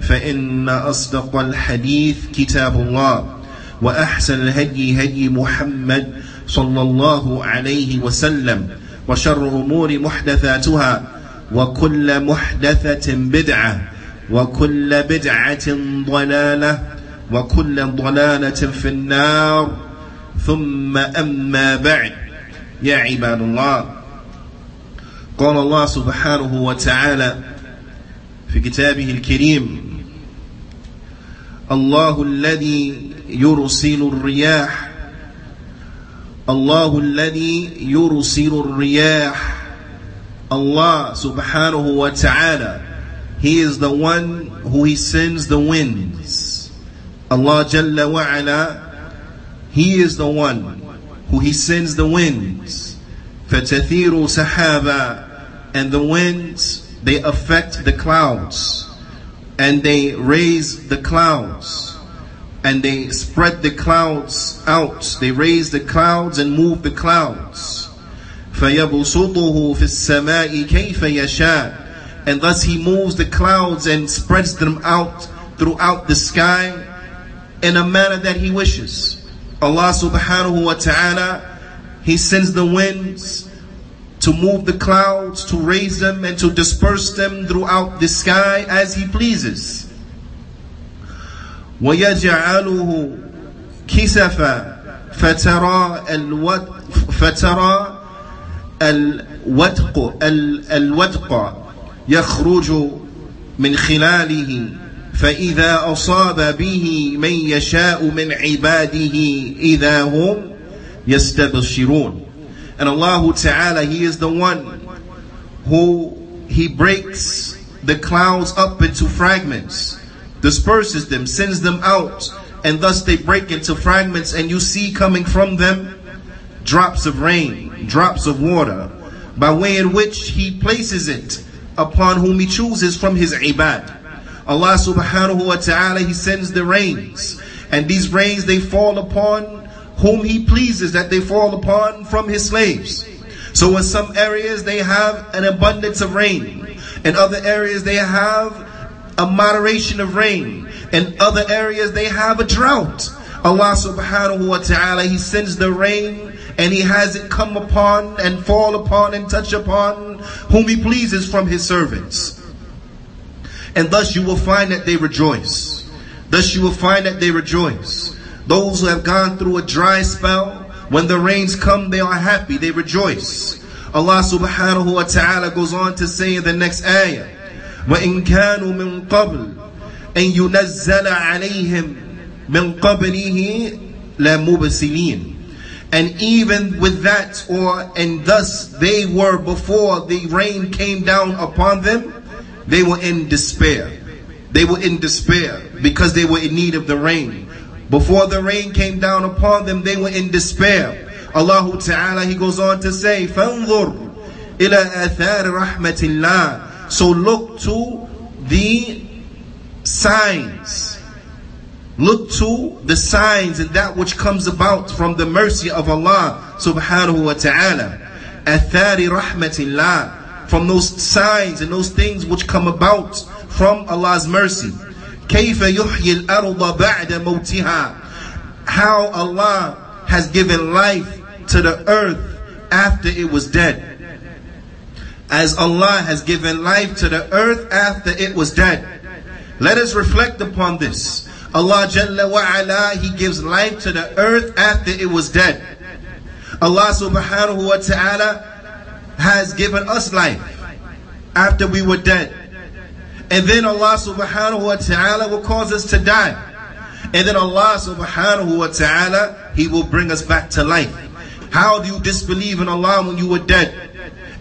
فإن أصدق الحديث كتاب الله وأحسن الهدي هدي محمد صلى الله عليه وسلم وشر أمور محدثاتها وكل محدثة بدعة وكل بدعة ضلالة وكل ضلالة في النار. ثم أما بعد يا عباد الله قال الله سبحانه وتعالى في كتابه الكريم الله الذي يرسل الرياح الله الذي يرسل الرياح Allah subhanahu wa He is the one who He sends the winds Allah Jalla wa He is the one who He sends the winds فَتَثِيرُ سَحَابًا And the winds they affect the clouds and they raise the clouds and they spread the clouds out they raise the clouds and move the clouds فَيَبُسُطُهُ فِي السَّمَاءِ كَيْفَ يَشَاءُ And thus he moves the clouds and spreads them out throughout the sky in a manner that he wishes. Allah subhanahu wa ta'ala, He sends the winds to move the clouds, to raise them and to disperse them throughout the sky as He pleases. وَيَجْعَلُهُ كِسَفًا فَتَرَى الْوَدْ فَتَرَى الودق الودق يخرج من خلاله فإذا أصاب به من يشاء من عباده إذا هم يستبشرون And Allah Ta'ala, He is the one who He breaks the clouds up into fragments, disperses them, sends them out, and thus they break into fragments and you see coming from them drops of rain, drops of water, by way in which He places it upon whom He chooses from His ibad. Allah subhanahu wa ta'ala, He sends the rains. And these rains, they fall upon whom He pleases that they fall upon from His slaves. So in some areas, they have an abundance of rain. In other areas, they have a moderation of rain. In other areas, they have a drought. Allah subhanahu wa ta'ala, He sends the rain and He has it come upon and fall upon and touch upon whom He pleases from His servants. And thus you will find that they rejoice. Thus you will find that they rejoice. Those who have gone through a dry spell, when the rains come, they are happy, they rejoice. Allah subhanahu wa ta'ala goes on to say in the next ayah, وَإِن كَانُوا مِن قَبْلِ أَن يُنَزَّلَ عَلَيْهِمْ مِن قَبْلِهِ لَمُبْسِلِينَ and even with that, or and thus they were before the rain came down upon them, they were in despair. They were in despair because they were in need of the rain. Before the rain came down upon them, they were in despair. Allah Ta'ala, He goes on to say, فَانظُرْ إِلَى أَثَارِ رَحْمَةِ اللَّهِ So look to the signs Look to the signs and that which comes about from the mercy of Allah subhanahu wa ta'ala. Athari rahmatillah. From those signs and those things which come about from Allah's mercy. كيف يحيي الأرض بعد موتها. How Allah has given life to the earth after it was dead. As Allah has given life to the earth after it was dead. Let us reflect upon this. Allah Jalla wa ala, He gives life to the earth after it was dead. Allah subhanahu wa ta'ala has given us life after we were dead. And then Allah subhanahu wa ta'ala will cause us to die. And then Allah subhanahu wa ta'ala, He will bring us back to life. How do you disbelieve in Allah when you were dead?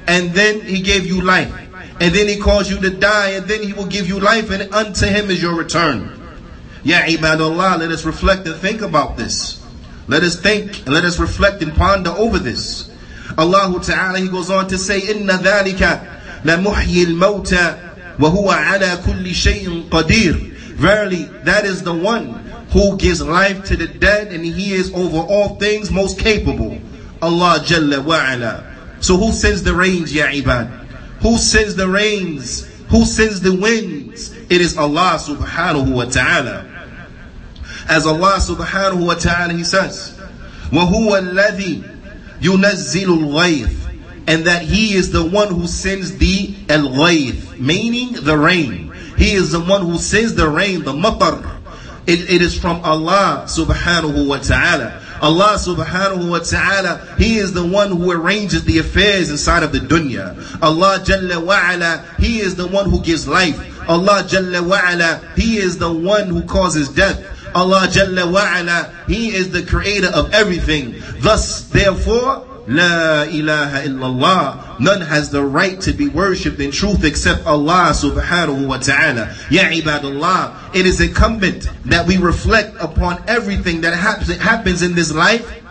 And then He gave you life. And then He caused you to die. And then He will give you life. And unto Him is your return. Ya ibadallah, let us reflect and think about this. Let us think, let us reflect and ponder over this. Allah Ta'ala, He goes on to say, إِنَّ ذَلِكَ لَمُحْيِي الْمَوْتَى وَهُوَ عَلَى كُلِّ شَيْءٍ قَدِيرٌ Verily, that is the one who gives life to the dead and He is over all things most capable. Allah Jalla wa'ala. So who sends the rains, Ya ibad? Who sends the rains? Who sends the winds? It is Allah subhanahu wa ta'ala. As Allah subhanahu wa ta'ala, He says, وَهُوَ الَّذِي يُنَزِّلُ الْغَيْثِ and that He is the one who sends the al-ghayth, meaning the rain. He is the one who sends the rain, the matar. It, it is from Allah subhanahu wa ta'ala. Allah subhanahu wa ta'ala, He is the one who arranges the affairs inside of the dunya. Allah Jalla wa ala, He is the one who gives life. Allah Jalla wa ala, He is the one who causes death. Allah Jalla wa'ala, He is the creator of everything. Thus, therefore, La ilaha illallah. None has the right to be worshipped in truth except Allah subhanahu wa ta'ala. Ya ibadullah. It is incumbent that we reflect upon everything that happens in this life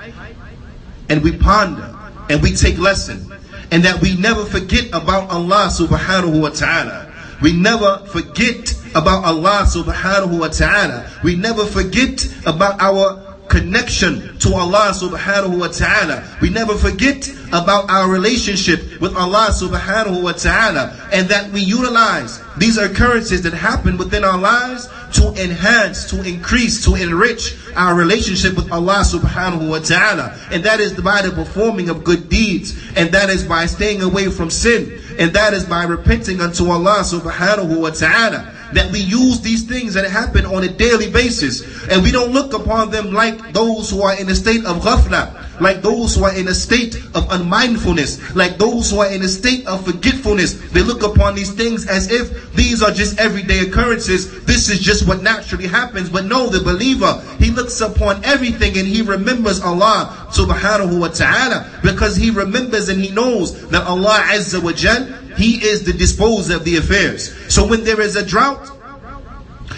and we ponder and we take lesson and that we never forget about Allah subhanahu wa ta'ala. We never forget about Allah subhanahu wa ta'ala. We never forget about our connection to Allah subhanahu wa ta'ala. We never forget about our relationship with Allah subhanahu wa ta'ala and that we utilize these occurrences that happen within our lives to enhance, to increase, to enrich our relationship with Allah subhanahu wa ta'ala. And that is by the performing of good deeds. And that is by staying away from sin. And that is by repenting unto Allah subhanahu wa ta'ala that we use these things that happen on a daily basis and we don't look upon them like those who are in a state of ghafla like those who are in a state of unmindfulness, like those who are in a state of forgetfulness. They look upon these things as if these are just everyday occurrences. This is just what naturally happens. But no, the believer, he looks upon everything and he remembers Allah subhanahu wa ta'ala because he remembers and he knows that Allah Azza wa Jal, he is the disposer of the affairs. So when there is a drought,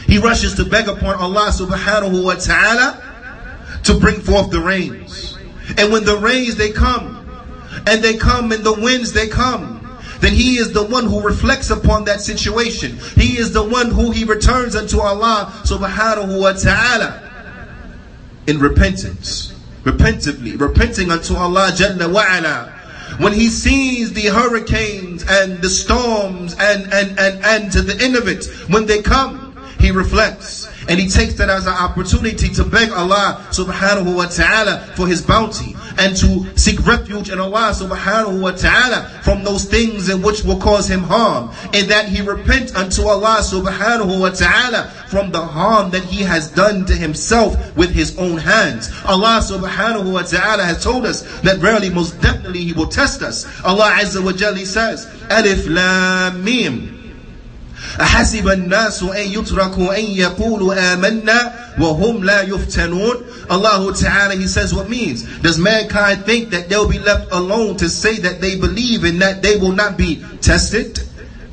he rushes to beg upon Allah subhanahu wa ta'ala to bring forth the rains. And when the rains they come, and they come and the winds they come, then he is the one who reflects upon that situation. He is the one who he returns unto Allah subhanahu wa ta'ala in repentance. Repentively, repenting unto Allah Jalla wa ala. When he sees the hurricanes and the storms and, and, and, and to the end of it, when they come, he reflects. And he takes that as an opportunity to beg Allah subhanahu wa ta'ala for his bounty and to seek refuge in Allah subhanahu wa ta'ala from those things in which will cause him harm. And that he repent unto Allah subhanahu wa ta'ala from the harm that he has done to himself with his own hands. Allah subhanahu wa ta'ala has told us that verily most definitely he will test us. Allah azza wa jalla says, Alif Lam Mim. أحسب الناس أن يتركوا أن يقولوا آمنا وهم لا يفتنون Allah Ta'ala He says what means does mankind think that they'll be left alone to say that they believe and that they will not be tested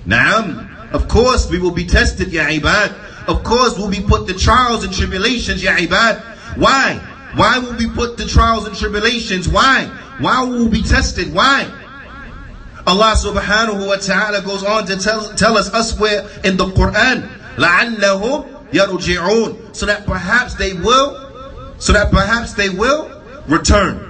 Naam of course we will be tested Ya ibad of course we'll be put to trials and tribulations Ya ibad why why will we put the trials and tribulations why why will we be tested why Allah subhanahu wa ta'ala goes on to tell, tell us elsewhere in the Quran, لَعَلَّهُمْ يرجعون so that perhaps they will so that perhaps they will return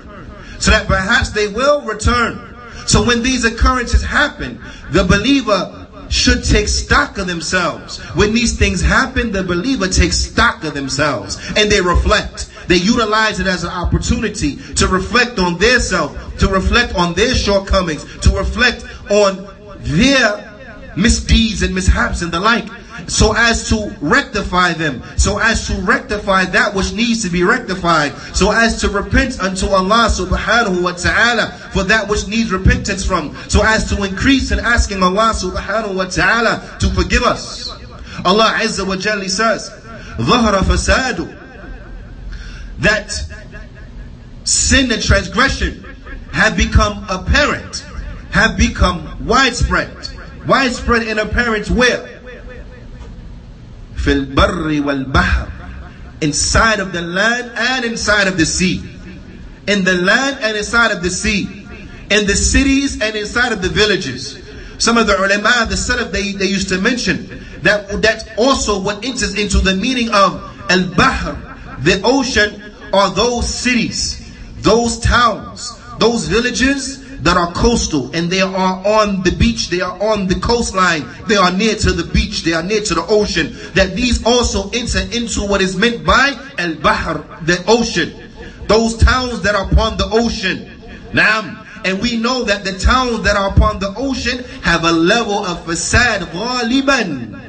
so that perhaps they will return so when these occurrences happen the believer should take stock of themselves. When these things happen, the believer takes stock of themselves and they reflect. They utilize it as an opportunity to reflect on their self, to reflect on their shortcomings, to reflect on their misdeeds and mishaps and the like so as to rectify them, so as to rectify that which needs to be rectified, so as to repent unto Allah subhanahu wa ta'ala for that which needs repentance from, so as to increase in asking Allah subhanahu wa ta'ala to forgive us. Allah Azza wa Jalla says, ظهر فساد that sin and transgression have become apparent, have become widespread. Widespread and apparent where? fil barri wal bahr inside of the land and inside of the sea in the land and inside of the sea in the cities and inside of the villages some of the ulama the salaf they, they used to mention that that also what enters into the meaning of al bahr the ocean are those cities those towns those villages that are coastal and they are on the beach, they are on the coastline, they are near to the beach, they are near to the ocean, that these also enter into what is meant by al-bahr, the ocean. Those towns that are upon the ocean. Now, and we know that the towns that are upon the ocean have a level of fasad ghaliban.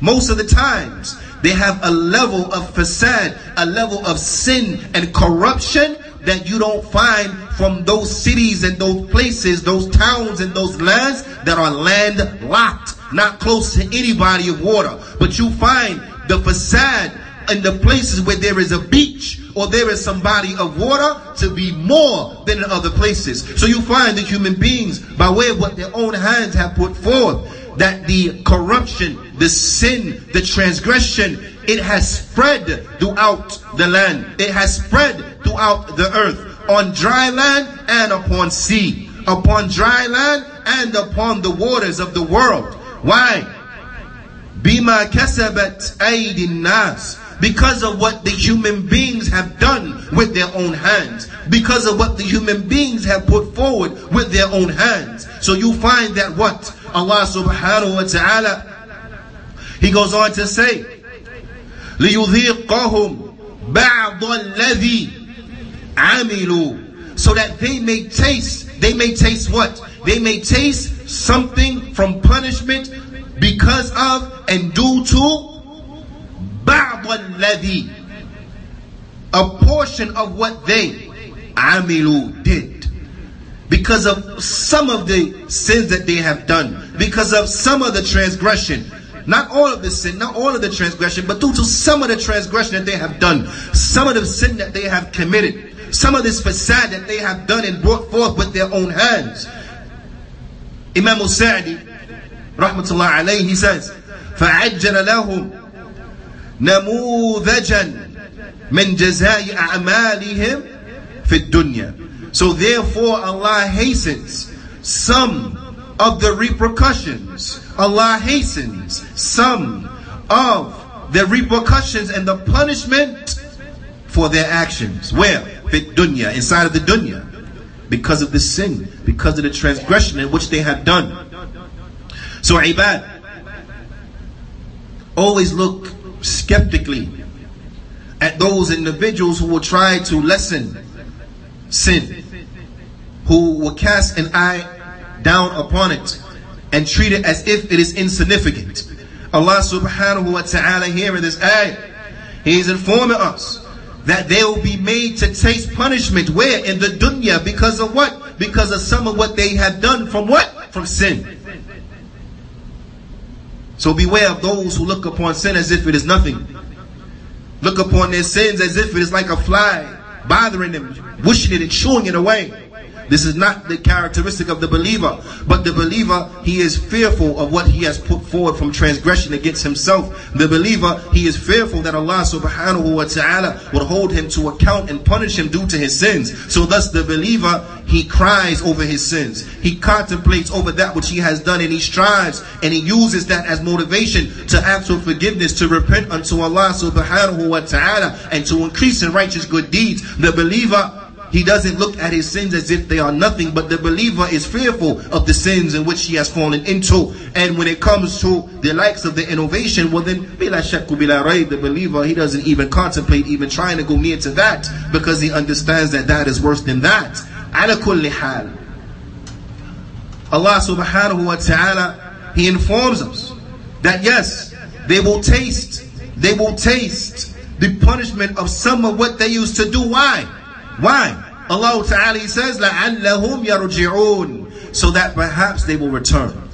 Most of the times, they have a level of fasad, a level of sin and corruption that you don't find from those cities and those places, those towns and those lands that are landlocked, not close to any body of water. But you find the fasad in the places where there is a beach or there is some body of water to be more than in other places. So you find that human beings, by way of what their own hands have put forth, that the corruption, the sin, the transgression, it has spread throughout the land. It has spread throughout the earth on dry land and upon sea, upon dry land and upon the waters of the world. Why? Bima kasabat aydin nas Because of what the human beings have done with their own hands. Because of what the human beings have put forward with their own hands. So you find that what? Allah subhanahu wa ta'ala, He goes on to say, لِيُذِيقَهُمْ بَعْضَ الَّذِي amilu so that they may taste they may taste what they may taste something from punishment because of and due to بعض الذي a portion of what they عملوا did. Because of some of the sins that they have done. Because of some of the transgression. Not all of the sin, not all of the transgression, but due to some of the transgression that they have done, some of the sin that they have committed, some of this fasad that they have done and brought forth with their own hands. Imam al-Sa'di, rahmatullah alayhi, he says, فَعَجَّلَ لَهُمْ نَمُوذَجًا مِنْ جَزَاءِ أَعْمَالِهِمْ فِي الدُّنْيَا So therefore Allah hastens some of the repercussions. Allah hastens some of the repercussions and the punishment for their actions. Where? fit dunya, inside of the dunya, because of the sin, because of the transgression in which they have done. So ibad, always look skeptically at those individuals who will try to lessen sin, who will cast an eye down upon it and treat it as if it is insignificant. Allah subhanahu wa ta'ala here in this ayah, He is informing us that they will be made to taste punishment where? In the dunya. Because of what? Because of some of what they have done from what? From sin so beware of those who look upon sin as if it is nothing. Look upon their sins as if it is like a fly bothering them wishing it and chewing it away This is not the characteristic of the believer. But the believer, he is fearful of what he has put forward from transgression against himself. The believer, he is fearful that Allah subhanahu wa ta'ala would hold him to account and punish him due to his sins. So thus the believer, he cries over his sins. He contemplates over that which he has done and he strives and he uses that as motivation to ask for forgiveness, to repent unto Allah subhanahu wa ta'ala and to increase in righteous good deeds. The believer, he doesn't look at his sins as if they are nothing, but the believer is fearful of the sins in which he has fallen into. And when it comes to the likes of the innovation, well then, the believer, he doesn't even contemplate even trying to go near to that because he understands that that is worse than that. Allah subhanahu wa ta'ala, He informs us that yes, they will taste, they will taste the punishment of some of what they used to do. Why? Why? Allah Ta'ala says, لَعَلَّهُمْ يَرْجِعُونَ So that perhaps they will return.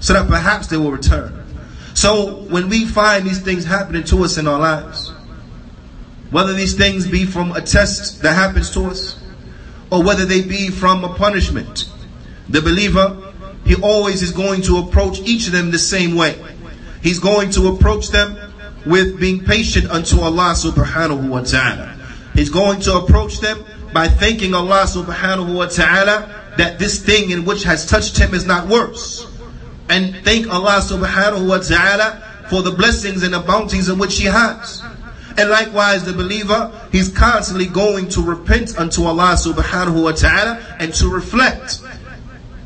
So that perhaps they will return. So when we find these things happening to us in our lives, whether these things be from a test that happens to us, or whether they be from a punishment, the believer, he always is going to approach each of them the same way. He's going to approach them with being patient unto Allah subhanahu wa ta'ala. He's going to approach them by thanking Allah subhanahu wa ta'ala that this thing in which has touched him is not worse. And thank Allah subhanahu wa ta'ala for the blessings and the bounties in which he has. And likewise the believer, he's constantly going to repent unto Allah subhanahu wa ta'ala and to reflect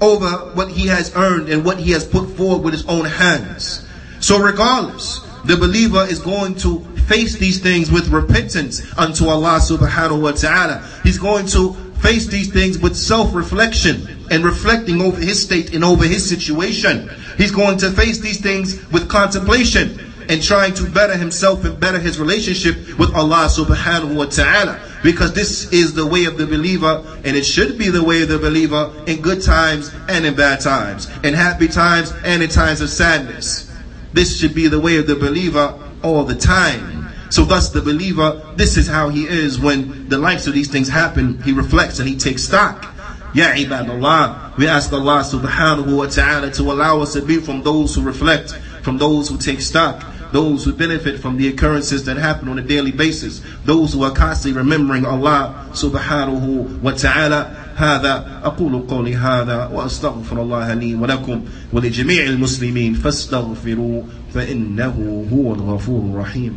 over what he has earned and what he has put forward with his own hands. So regardless, the believer is going to face these things with repentance unto Allah subhanahu wa ta'ala. He's going to face these things with self-reflection and reflecting over his state and over his situation. He's going to face these things with contemplation and trying to better himself and better his relationship with Allah subhanahu wa ta'ala. Because this is the way of the believer and it should be the way of the believer in good times and in bad times, in happy times and in times of sadness. This should be the way of the believer all the time. So thus the believer, this is how he is when the likes of these things happen, he reflects and he takes stock. Ya ibadallah, we ask Allah subhanahu wa ta'ala to allow us to be from those who reflect, from those who take stock, those who benefit from the occurrences that happen on a daily basis, those who are constantly remembering Allah subhanahu wa ta'ala. هذا أقول قولي هذا وأستغفر الله لي ولكم ولجميع المسلمين فاستغفروا فإنه هو الغفور الرحيم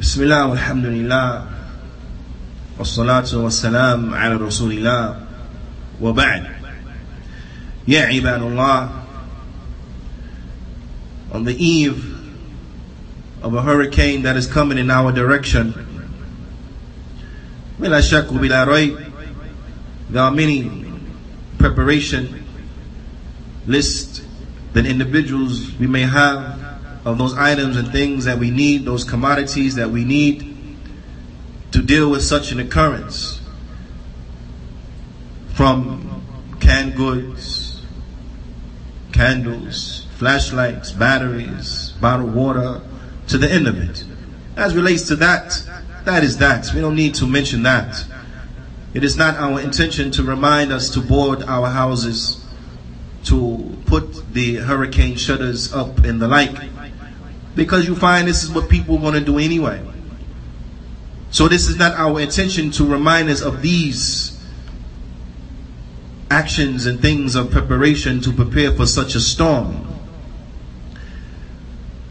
بسم الله والحمد لله والصلاة والسلام على رسول الله وبعد يا عباد الله on the eve of a hurricane that is coming in our direction بلا شك وبلا ريب there are many preparation lists that individuals we may have of those items and things that we need, those commodities that we need to deal with such an occurrence. From canned goods, candles, flashlights, batteries, bottled water, to the end of it. As relates to that, that is that. We don't need to mention that. It is not our intention to remind us to board our houses, to put the hurricane shutters up and the like because you find this is what people are going to do anyway. So this is not our intention to remind us of these actions and things of preparation to prepare for such a storm.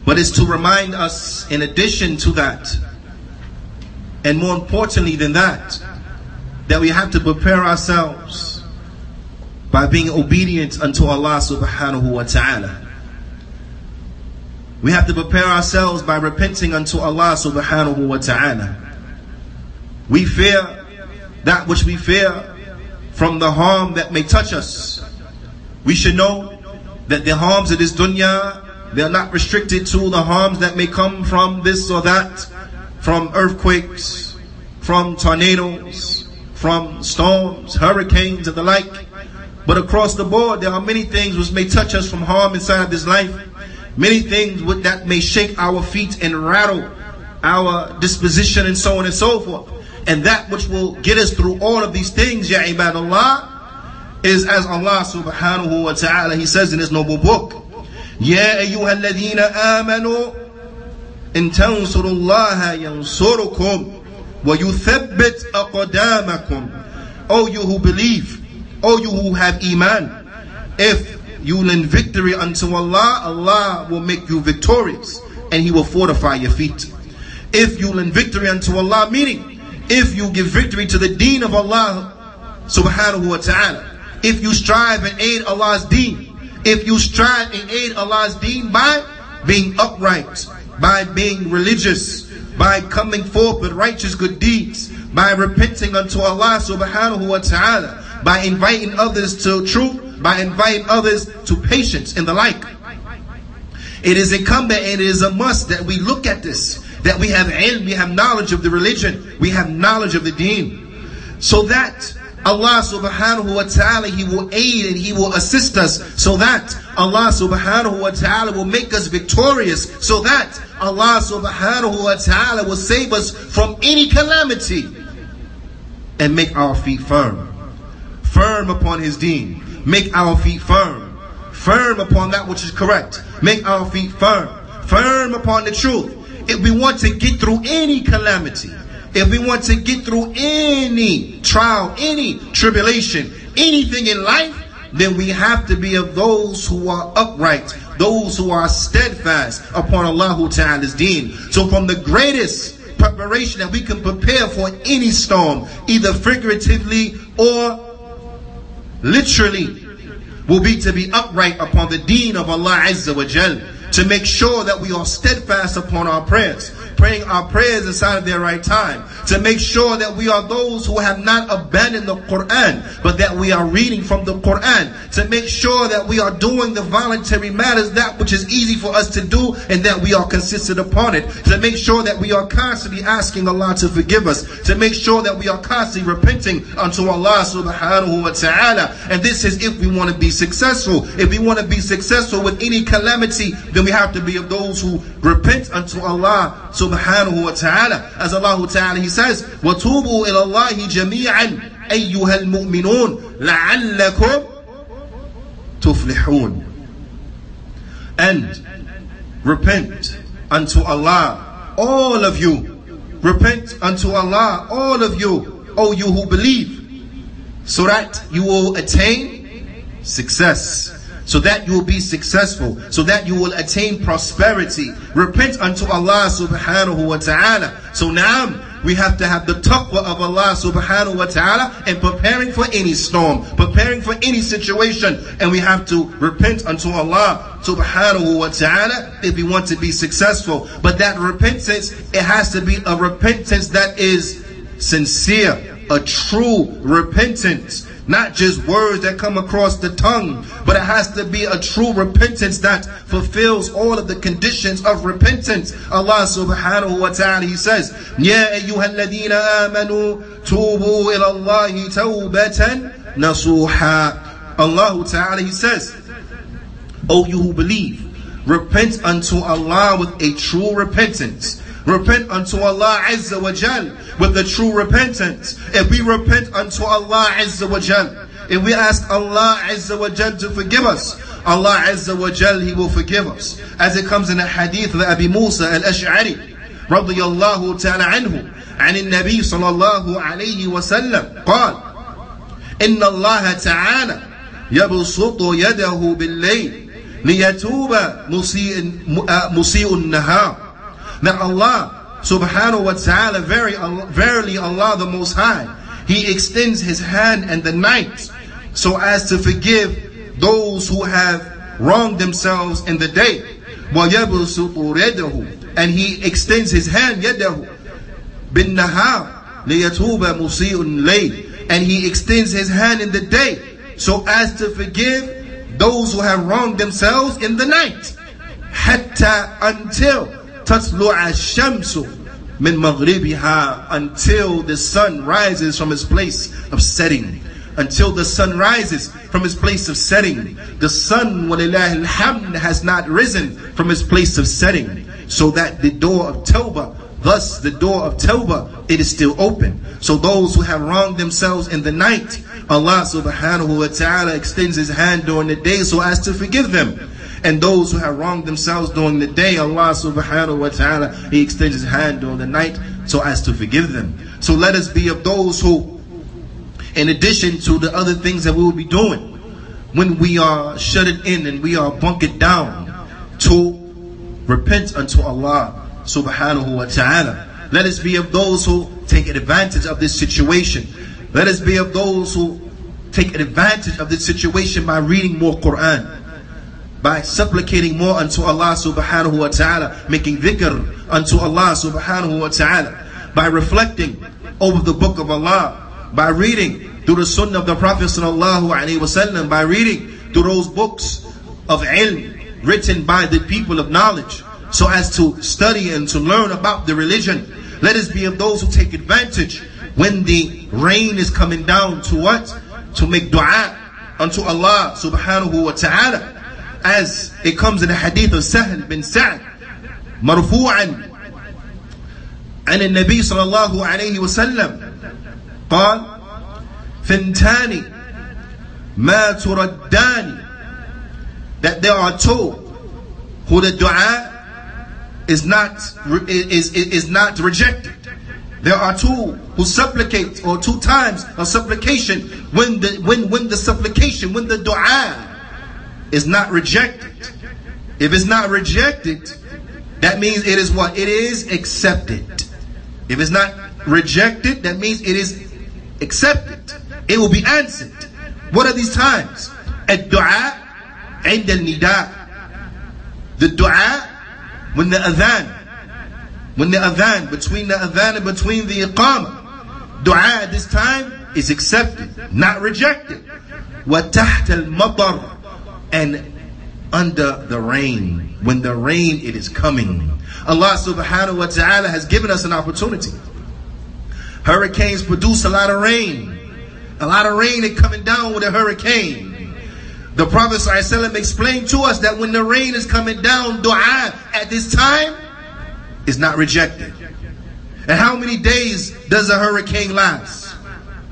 But it's to remind us in addition to that, and more importantly than that, that we have to prepare ourselves by being obedient unto Allah subhanahu wa ta'ala. We have to prepare ourselves by repenting unto Allah subhanahu wa ta'ala. We fear that which we fear from the harm that may touch us. We should know that the harms of this dunya, they are not restricted to the harms that may come from this or that, from earthquakes, from tornadoes, from storms, hurricanes, and the like. But across the board, there are many things which may touch us from harm inside of this life Many things that may shake our feet and rattle our disposition and so on and so forth. And that which will get us through all of these things, Ya ibadallah, is as Allah subhanahu wa ta'ala, He says in His noble book, يا أيها الذين آمنوا إن تنصروا الله ينصركم ويثبت أقدامكم O you who believe, O you who have iman, if you lend victory unto Allah, Allah will make you victorious and He will fortify your feet. If you lend victory unto Allah, meaning if you give victory to the deen of Allah subhanahu wa ta'ala, if you strive and aid Allah's deen, if you strive and aid Allah's deen by being upright, by being religious, by coming forth with righteous good deeds, by repenting unto Allah subhanahu wa ta'ala, by inviting others to truth, by inviting others to patience and the like. It is incumbent and it is a must that we look at this, that we have ilm, we have knowledge of the religion, we have knowledge of the deen. So that Allah subhanahu wa ta'ala, He will aid and He will assist us so that Allah subhanahu wa ta'ala will make us victorious so that Allah subhanahu wa ta'ala will save us from any calamity and make our feet firm. Firm upon His deen. Make our feet firm. Firm upon that which is correct. Make our feet firm. Firm upon the truth. If we want to get through any calamity, if we want to get through any trial, any tribulation, anything in life, then we have to be of those who are upright, those who are steadfast upon Allah Ta'ala's deen. So from the greatest preparation that we can prepare for any storm, either figuratively or literally, will be to be upright upon the deen of Allah Azza wa Jal, to make sure that we are steadfast upon our prayers praying our prayers inside of their right time, to make sure that we are those who have not abandoned the Quran, but that we are reading from the Quran, to make sure that we are doing the voluntary matters, that which is easy for us to do, and that we are consistent upon it, to make sure that we are constantly asking Allah to forgive us, to make sure that we are constantly repenting unto Allah subhanahu wa ta'ala. And this is if we want to be successful. If we want to be successful with any calamity, then we have to be of those who repent unto Allah subhanahu wa ta'ala. As Allah ta'ala, He says, وَتُوبُوا إِلَى اللَّهِ جَمِيعًا أَيُّهَا الْمُؤْمِنُونَ لَعَلَّكُمْ تُفْلِحُونَ And repent unto Allah, all of you. Repent unto Allah, all of you, O you who believe, so that you will attain success so that you will be successful, so that you will attain prosperity. Repent unto Allah subhanahu wa ta'ala. So now we have to have the taqwa of Allah subhanahu wa ta'ala and preparing for any storm, preparing for any situation. And we have to repent unto Allah subhanahu wa ta'ala if we want to be successful. But that repentance, it has to be a repentance that is sincere, a true repentance not just words that come across the tongue, but it has to be a true repentance that fulfills all of the conditions of repentance. Allah subhanahu wa ta'ala, He says, يَا أَيُّهَا الَّذِينَ آمَنُوا تُوبُوا إِلَى اللَّهِ تَوْبَةً نَصُوحًا Allah ta'ala, He says, O you who believe, repent unto Allah with a true repentance. Repent unto Allah Azza wa Jal with the true repentance. If we repent unto Allah Azza wa Jal, if we ask Allah Azza wa Jal to forgive us, Allah Azza wa Jal, He will forgive us. As it comes in a hadith of Abi Musa al-Ash'ari, رضي الله تعالى عنه عن النبي صلى الله عليه وسلم قال إن الله تعالى يبسط يده بالليل ليتوب مسيء, مسيء النهار that Allah subhanahu wa ta'ala, very, verily Allah the Most High, He extends His hand in the night so as to forgive those who have wronged themselves in the day. And He extends His hand يده بالنهار ليتوب مسيء الليل and He extends His hand in the day so as to forgive those who have wronged themselves in the night. حتى until تطلع الشمس min maghribiha until the sun rises from its place of setting. Until the sun rises from its place of setting. The sun, walillah alhamd, has not risen from its place of setting. So that the door of Tawbah, thus the door of Tawbah, it is still open. So those who have wronged themselves in the night, Allah subhanahu wa ta'ala extends his hand during the day so as to forgive them. And those who have wronged themselves during the day, Allah subhanahu wa ta'ala, He extends His hand during the night so as to forgive them. So let us be of those who, in addition to the other things that we will be doing, when we are shut in and we are bunkered down, to repent unto Allah subhanahu wa ta'ala. Let us be of those who take advantage of this situation. Let us be of those who take advantage of this situation by reading more Quran by supplicating more unto Allah subhanahu wa ta'ala, making dhikr unto Allah subhanahu wa ta'ala, by reflecting over the book of Allah, by reading through the sunnah of the Prophet sallallahu alaihi wasallam, by reading through those books of ilm written by the people of knowledge, so as to study and to learn about the religion. Let us be of those who take advantage when the rain is coming down to what? To make dua unto Allah subhanahu wa ta'ala as it comes in the hadith of Sahl bin Sa'd مرفوعا عن النبي صلى الله عليه وسلم قال ثنتان ما تردان that there are two who the dua is not is, is, is not rejected there are two who supplicate or two times of supplication when the when when the supplication when the dua is not rejected. If it's not rejected, that means it is what? It is accepted. If it's not rejected, that means it is accepted. It will be answered. What are these times? Ad-du'a and nida The dua when the adhan. When the adhan, between the adhan and between the iqamah. Dua at this time is accepted, not rejected. وَتَحْتَ الْمَطَرِ and under the rain. When the rain it is coming. Allah subhanahu wa ta'ala has given us an opportunity. Hurricanes produce a lot of rain. A lot of rain is coming down with a hurricane. The Prophet explained to us that when the rain is coming down, dua at this time is not rejected. And how many days does a hurricane last?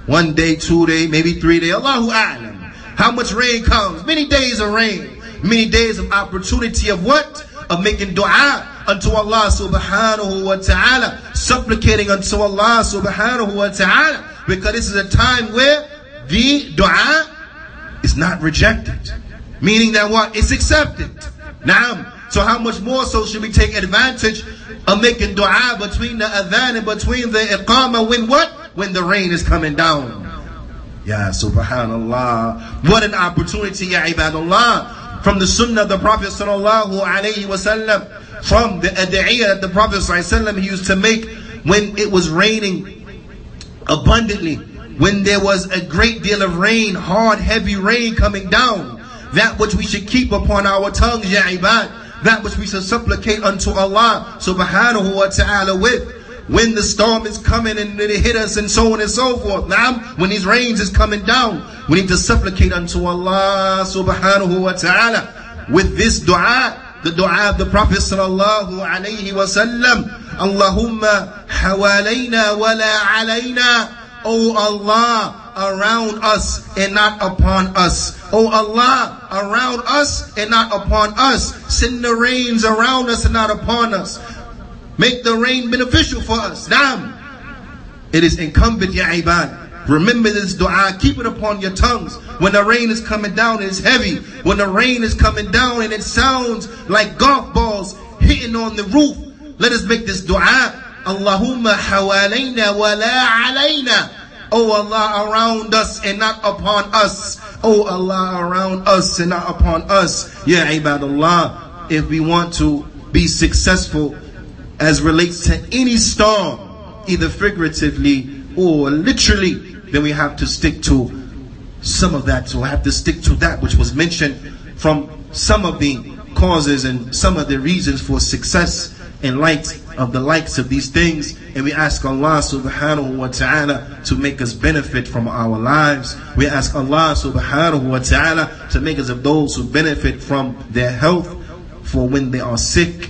One day, two day, maybe three days. Allahu A'lam. How much rain comes? Many days of rain. Many days of opportunity of what? Of making dua unto Allah subhanahu wa ta'ala. Supplicating unto Allah subhanahu wa ta'ala. Because this is a time where the dua is not rejected. Meaning that what? It's accepted. Now, so how much more so should we take advantage of making dua between the adhan and between the iqamah when what? When the rain is coming down. Ya subhanallah. What an opportunity, ya ibadullah. From the sunnah of the Prophet sallallahu alayhi wasallam, from the adiyah that the Prophet sallallahu he used to make when it was raining abundantly, when there was a great deal of rain, hard, heavy rain coming down. That which we should keep upon our tongues, ya ibad. That which we should supplicate unto Allah subhanahu wa ta'ala with when the storm is coming and it hit us and so on and so forth. Now, when these rains is coming down, we need to supplicate unto Allah subhanahu wa ta'ala with this dua, the dua of the Prophet sallallahu alayhi wa sallam. Allahumma hawalayna wa la alayna. O Allah, around us and not upon us. O Allah, around us and not upon us. Send the rains around us and not upon us. Make the rain beneficial for us. Naam. It is incumbent, ya ibad. Remember this dua, keep it upon your tongues. When the rain is coming down, it's heavy. When the rain is coming down and it sounds like golf balls hitting on the roof, let us make this dua. Allahumma hawalayna wa la alayna. Oh Allah, around us and not upon us. Oh Allah, around us and not upon us. Ya ibadullah, if we want to be successful as relates to any storm, either figuratively or literally, then we have to stick to some of that. So we have to stick to that which was mentioned from some of the causes and some of the reasons for success and light of the likes of these things. And we ask Allah subhanahu wa ta'ala to make us benefit from our lives. We ask Allah subhanahu wa ta'ala to make us of those who benefit from their health for when they are sick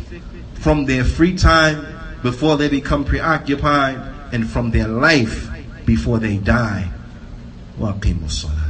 from their free time before they become preoccupied, and from their life before they die. وَأَقِيمُوا الصَّلَاةَ